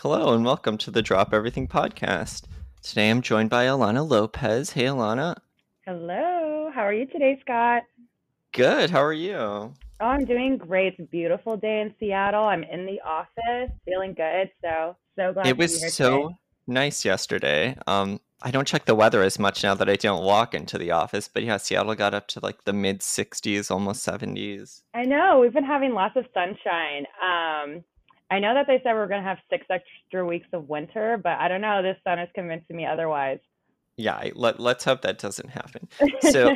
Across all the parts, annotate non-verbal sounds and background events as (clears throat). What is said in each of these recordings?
Hello and welcome to the Drop Everything podcast. Today I'm joined by Alana Lopez. Hey, Alana. Hello. How are you today, Scott? Good. How are you? Oh, I'm doing great. It's a beautiful day in Seattle. I'm in the office, feeling good. So, so glad It to be was here so today. nice yesterday. Um, I don't check the weather as much now that I don't walk into the office, but yeah, Seattle got up to like the mid 60s, almost 70s. I know we've been having lots of sunshine. Um, I know that they said we're going to have six extra weeks of winter, but I don't know. This sun is convincing me otherwise. Yeah, let, let's hope that doesn't happen. (laughs) So,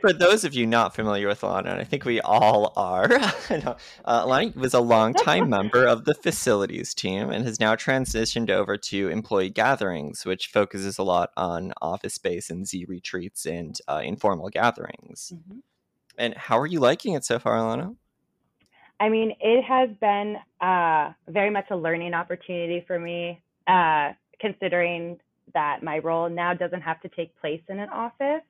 For those of you not familiar with Alana, and I think we all are, (laughs) no, uh, Alana was a longtime (laughs) member of the facilities team and has now transitioned over to employee gatherings, which focuses a lot on office space and Z retreats and uh, informal gatherings. Mhm. And how are you liking it so far, Alana? I mean, it has been uh, very much a learning opportunity for me, uh, considering that my role now doesn't have to take place in an office.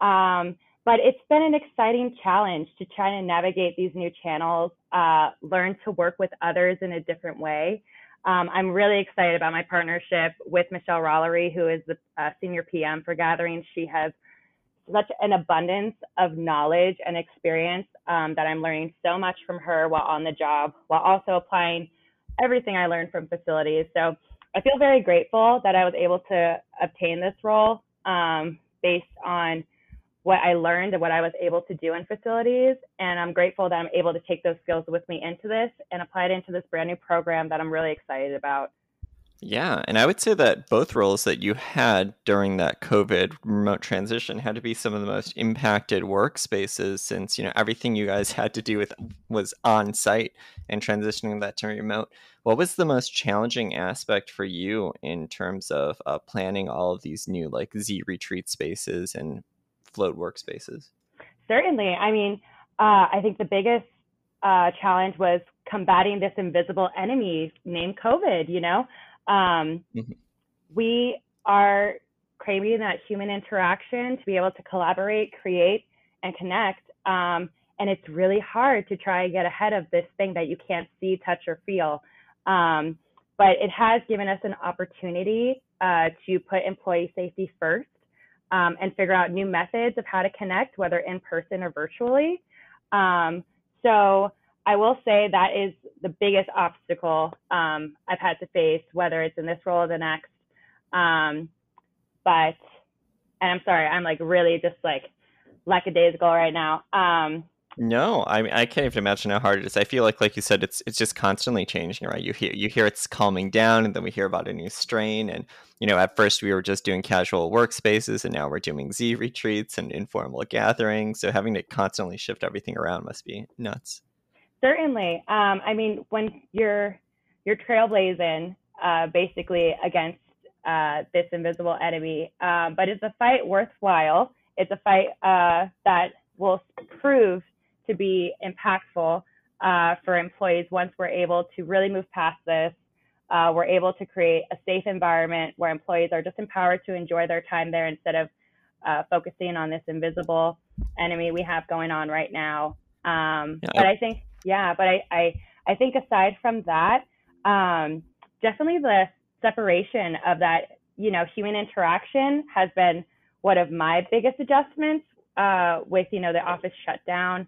Um, but it's been an exciting challenge to try to navigate these new channels, uh, learn to work with others in a different way. Um, I'm really excited about my partnership with Michelle Rollery, who is the uh, senior PM for Gatherings. She has such an abundance of knowledge and experience um, that I'm learning so much from her while on the job, while also applying everything I learned from facilities. So I feel very grateful that I was able to obtain this role um, based on what I learned and what I was able to do in facilities. And I'm grateful that I'm able to take those skills with me into this and apply it into this brand new program that I'm really excited about. Yeah, and I would say that both roles that you had during that COVID remote transition had to be some of the most impacted workspaces since, you know, everything you guys (laughs) had to do with was on site and transitioning that to remote. What was the most challenging aspect for you in terms of uh, planning all of these new like Z retreat spaces and float workspaces? Certainly. I mean, uh, I think the biggest uh, challenge was combating this invisible enemy named COVID, you know? Um, Mhm. we are craving that human interaction to be able to collaborate, create, and connect. Um, and it's really hard to try and get ahead of this thing that you can't see, touch, or feel. Um, but it has given us an opportunity uh, to put employee safety first um, and figure out new methods of how to connect, whether in person or virtually. Um, so I will say that is the biggest obstacle um, I've had to face, whether it's in this role or the next. Um, but, and I'm sorry, I'm like really just like lackadaisical right now. Um, No, I mean, I can't even imagine how hard it is. I feel like, like you said, it's it's just constantly changing, right? You hear you hear it's calming down, and then we hear about a new strain. And you know, at first we were just doing casual workspaces, and now we're doing Z retreats and informal gatherings. So having to constantly shift everything around must be nuts. Certainly. Um, I mean, when you're you're trailblazing uh, basically against uh, this invisible enemy, um, but it's a fight worthwhile. It's a fight uh, that will prove to be impactful uh, for employees once we're able to really move past this. Uh, we're able to create a safe environment where employees are just empowered to enjoy their time there instead of uh, focusing on this invisible enemy we have going on right now. Um, Yeah, but I think, yeah, but I, I, I think aside from that, um, definitely the separation of that, you know, human interaction has been one of my biggest adjustments uh, with, you know, the office shutdown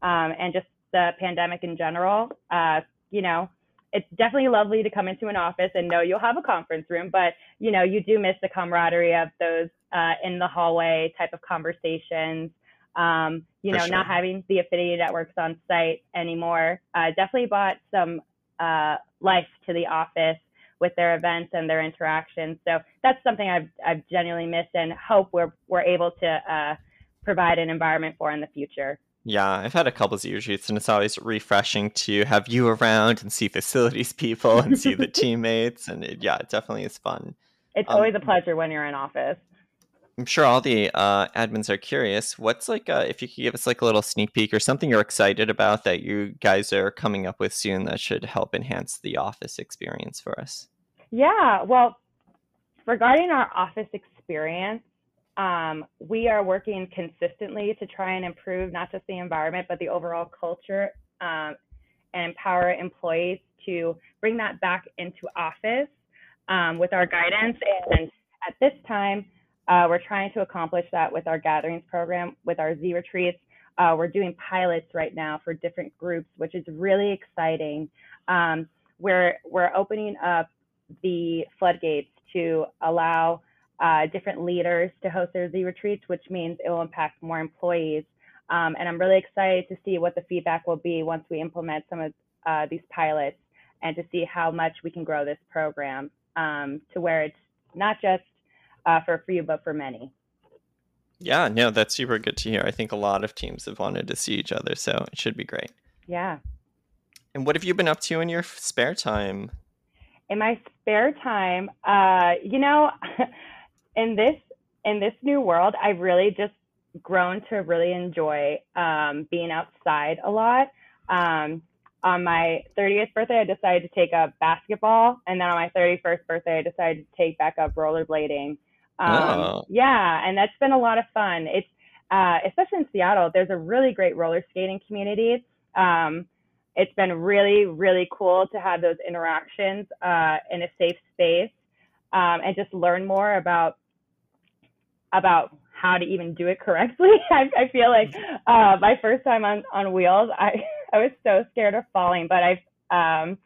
um, and just the pandemic in general. Uh, you know, it's definitely lovely to come into an office and know you'll have a conference room, but you know, you do miss the camaraderie of those uh, in the hallway type of conversations. Um, you For know, not having the affinity networks on site anymore. Uh, definitely brought some uh, life to the office with their events and their interactions. So that's something I've I've genuinely missed and hope we're we're able to uh, provide an environment for in the future. Yeah, I've had a couple Z shoots, and it's always refreshing to have you around and see facilities people and see the (laughs) teammates, and it, yeah, it definitely is fun. It's Um, always a pleasure when you're in office. I'm sure all the uh, admins are curious. What's like, uh, if you could give us like a little sneak peek or something you're excited about that you guys are coming up with soon that should help enhance the office experience for us? Yeah, well, regarding our office experience, um, we are working consistently to try and improve not just the environment, but the overall culture um, and empower employees to bring that back into office um, with our guidance. And at this time, uh, we're trying to accomplish that with our gatherings program, with our Z retreats. Uh, we're doing pilots right now for different groups, which is really exciting. Um, we're we're opening up the floodgates to allow uh, different leaders to host their Z retreats, which means it will impact more employees. Um, and I'm really excited to see what the feedback will be once we implement some of uh, these pilots and to see how much we can grow this program um, to where it's not just uh, for a few, but for many. Yeah, no, that's super good to hear. I think a lot of teams have wanted to see each other, so it should be great. Yeah. And what have you been up to in your spare time? In my spare time, uh, you know, (laughs) in this in this new world, I've really just grown to really enjoy um, being outside a lot. Um, on my 30th birthday, I decided to take up basketball, and then on my 31st birthday, I decided to take back up rollerblading. Um, oh. Yeah, and that's been a lot of fun. It's uh, especially in Seattle. There's a really great roller skating community. Um, it's been really, really cool to have those interactions uh, in a safe space um, and just learn more about about how to even do it correctly. (laughs) I, I feel like uh, my first time on on wheels, I (laughs) I was so scared of falling, but I've um,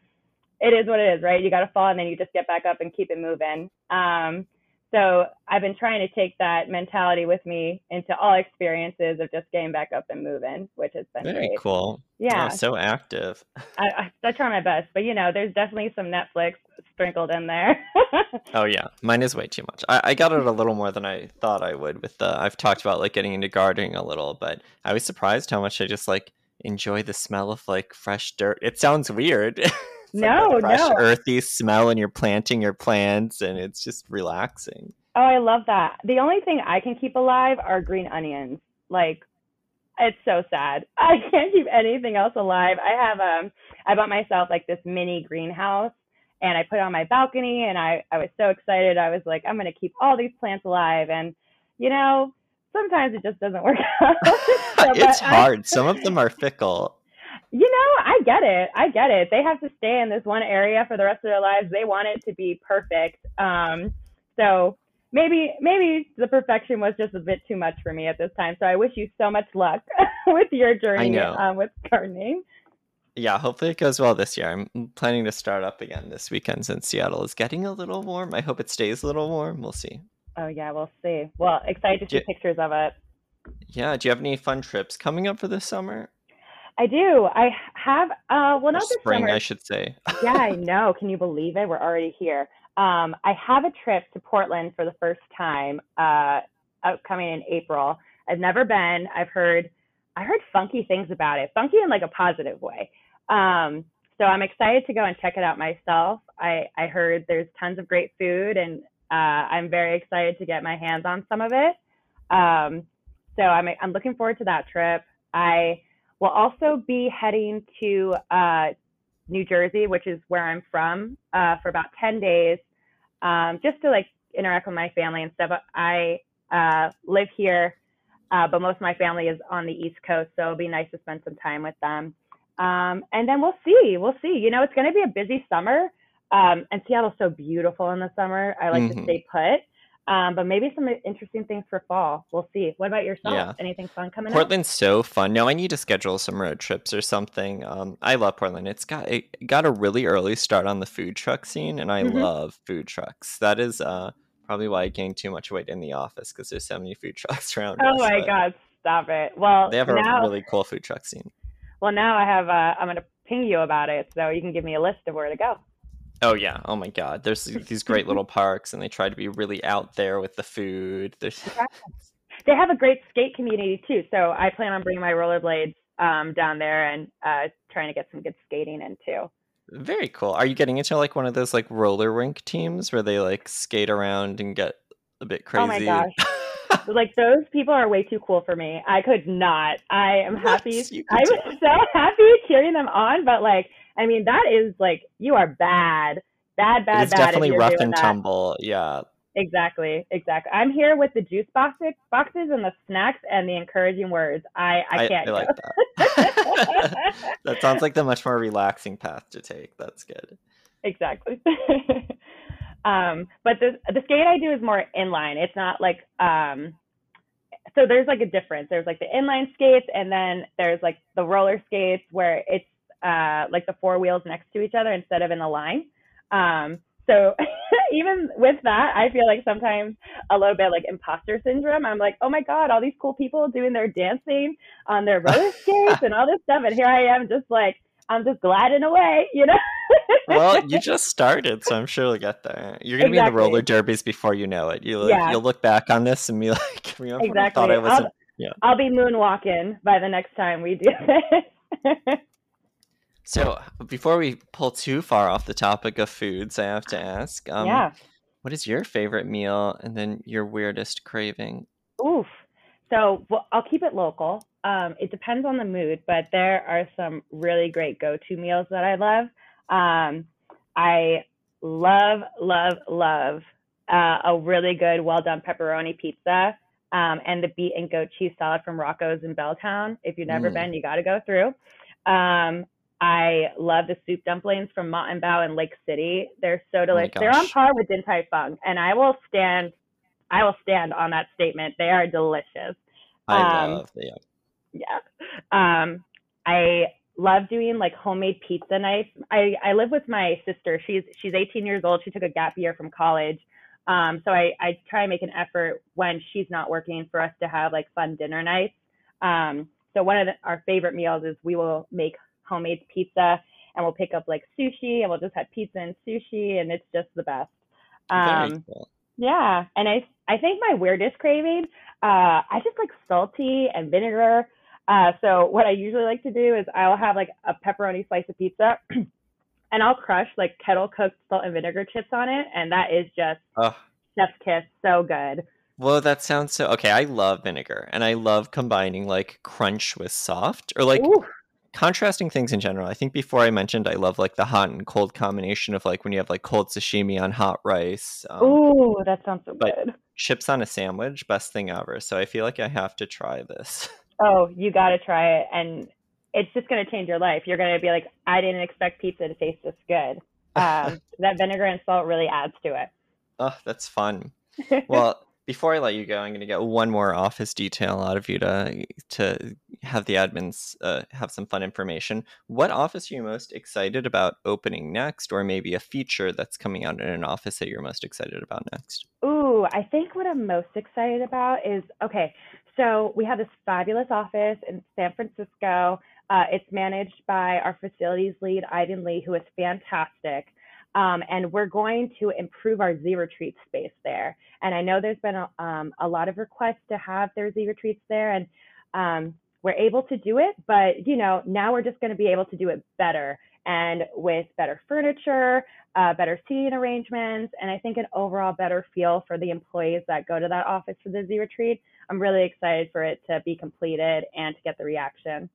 it is what it is, right? You got to fall and then you just get back up and keep it moving. Um, so I've been trying to take that mentality with me into all experiences of just getting back up and moving, which has been very great. cool. Yeah, oh, so active. I, I, I try my best, but you know, there's definitely some Netflix sprinkled in there. (laughs) oh yeah, mine is way too much. I, I got it a little more than I thought I would. With the I've talked about like getting into gardening a little, but I was surprised how much I just like enjoy the smell of like fresh dirt. It sounds weird. (laughs) no, like fresh, no. earthy smell, and you're planting your plants, and it's just relaxing. Oh, I love that. The only thing I can keep alive are green onions. Like, it's so sad. (laughs) I can't keep anything else alive. I have um, I bought myself like this mini greenhouse, and I put it on my balcony, and I I was so excited. I was like, I'm gonna keep all these plants alive, and you know, sometimes it just doesn't work (laughs) out. (laughs) so, it's hard. Some of them are fickle you know, I get it. I get it. They have to stay in this one area for the rest of their lives. They want it to be perfect. Um, so maybe maybe the perfection was just a bit too much for me at this time. So I wish you so much luck (laughs) with your journey um, with gardening. Yeah, hopefully it goes well this year. I'm planning to start up again this weekend since Seattle is getting a little warm. I hope it stays a little warm. We'll see. Oh yeah, we'll see. Well, excited to see you, pictures of it. Yeah, do you have any fun trips coming up for this summer? I do. I have. Uh, well, not spring, summer. I should say. yeah, I (laughs) know. Can you believe it? We're already here. Um, I have a trip to Portland for the first time, uh, upcoming in April. I've never been. I've heard. I heard funky things about it. Funky in like a positive way. Um, so I'm excited to go and check it out myself. I, I heard there's tons of great food, and uh, I'm very excited to get my hands on some of it. Um, so I'm I'm looking forward to that trip. I We'll also be heading to uh, New Jersey, which is where I'm from, uh, for about 10 days, um, just to like interact with my family and stuff. I uh, live here, uh, but most of my family is on the East Coast, so it'll be nice to spend some time with them. Um, and then we'll see. We'll see. You know, it's going to be a busy summer. Um, and Seattle's so beautiful in the summer. I like mm-hmm. to stay put. Um, but maybe some interesting things for fall. We'll see. What about yourself? Yeah. Anything fun coming up? Portland's up? so fun. No, I need to schedule some road trips or something. Um, I love Portland. It's got it got a really early start on the food truck scene, and I mm-hmm. love food trucks. That is uh, probably why I gained too much weight in the office because there's so many food (laughs) trucks around. Oh us, my god, stop it! Well, they have a now, really cool food truck scene. Well, now I have. Uh, I'm going to ping you about it, so you can give me a list of where to go. Oh yeah. Oh my god. There's (laughs) these great little parks and they try to be really out there with the food. There's They have a great skate community too. So I plan on bringing my rollerblades um, down there and uh, trying to get some good skating in too. Very cool. Are you getting into like one of those like roller rink teams where they like skate around and get a bit crazy? Oh my gosh. like those people are way too cool for me. I could not. I am (laughs) happy. Yes, I was so (laughs) happy cheering them on, but like I mean, that is like you are bad, bad, bad, bad. it's bad. definitely rough and that. tumble. Yeah. Exactly, exactly. I'm here with the juice boxes, boxes and the snacks and the encouraging words. I I can't. I, I like that. (laughs) that sounds like the much more relaxing path to take. That's good. Exactly. (laughs) um, but the the skate I do is more inline. It's not like um, so there's like a difference. There's like the inline skates, and then there's like the roller skates where it's uh, like the four wheels next to each other instead of in a line. Um, so (laughs) even with that, I feel like sometimes a little bit like imposter syndrome. I'm like, oh my god, all these cool people doing their dancing on their roller (laughs) skates and all this stuff, and here I am, just like I'm just gliding away, you know. well, you (laughs) just started, so I'm sure you'll get there. You're gonna exactly. be in the roller derbies before you know it. You yeah. you'll look back on this and be like, exactly. I thought I wasn't. I'll, yeah. I'll be moonwalking by the next time we do this. So before we pull too far off the topic of foods, I have to ask, um, yeah, what is your favorite meal, and then your weirdest craving? Oof. So well, I'll keep it local. Um, it depends on the mood, but there are some really great go-to meals that I love. Um, I love, love, love uh, a really good, well-done pepperoni pizza. Um, and the beet and goat cheese salad from Rocco's in Belltown. If you've never mm. been, you got to go through. Um, I love the soup dumplings from Mott and Bao in Lake City. They're so delicious. Oh They're on par with Din Tai Fung, and I will stand. I will stand on that statement. They are delicious. I um, love them. Yeah. Um, I love doing like homemade pizza nights. I, I live with my sister. She's she's 18 years old. She took a gap year from college. Um, so I, I try and make an effort when she's not working for us to have like fun dinner nights. Um, so one of the, our favorite meals is we will make homemade pizza and we'll pick up like sushi and we'll just have pizza and sushi and it's just the best. Um, cool. Yeah, and I I think my weirdest craving, uh, I just like salty and vinegar. Uh, so what I usually like to do is I'll have like a pepperoni slice of pizza, (clears throat) and I'll crush like kettle cooked salt and vinegar chips on it, and that is just oh. chef's kiss, so good. Well, that sounds so okay. I love vinegar, and I love combining like crunch with soft, or like Ooh contrasting things in general. I think before I mentioned I love like the hot and cold combination of like when you have like cold sashimi on hot rice. Um, Ooh, that sounds so good. Chips on a sandwich, best thing ever. So I feel like I have to try this. (laughs) Oh, you got to try it, and it's just going to change your life. You're going to be like, I didn't expect pizza to taste this good. (laughs) Um, that vinegar and salt really adds to it. Oh, that's fun. (laughs) Well, before I let you go, I'm going to get one more office detail out of you to to have the admins uh, have some fun information. What office are you most excited about opening next, or maybe a feature that's coming out in an office that you're most excited about next? Ooh, I think what I'm most excited about is okay. So we have this fabulous office in San Francisco. Uh, it's managed by our facilities lead, Ivan Lee, who is fantastic. Um, and we're going to improve our Z retreat space there. And I know there's been a, um, a lot of requests to have their Z retreats there, and um, we're able to do it. But you know, now we're just going to be able to do it better and with better furniture, uh, better seating arrangements, and I think an overall better feel for the employees that go to that office for the Z retreat. I'm really excited for it to be completed and to get the reaction.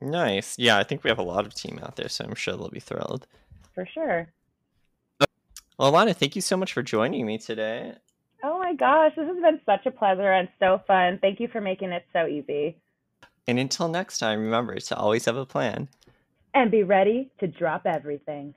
Nice. Yeah, I think we have a lot of team out there, so I'm sure they'll be thrilled. For sure. Well, Alana, thank you so much for joining me today. Oh my gosh, this has been such a pleasure and so fun. Thank you for making it so easy. And until next time, remember to always have a plan and be ready to drop everything.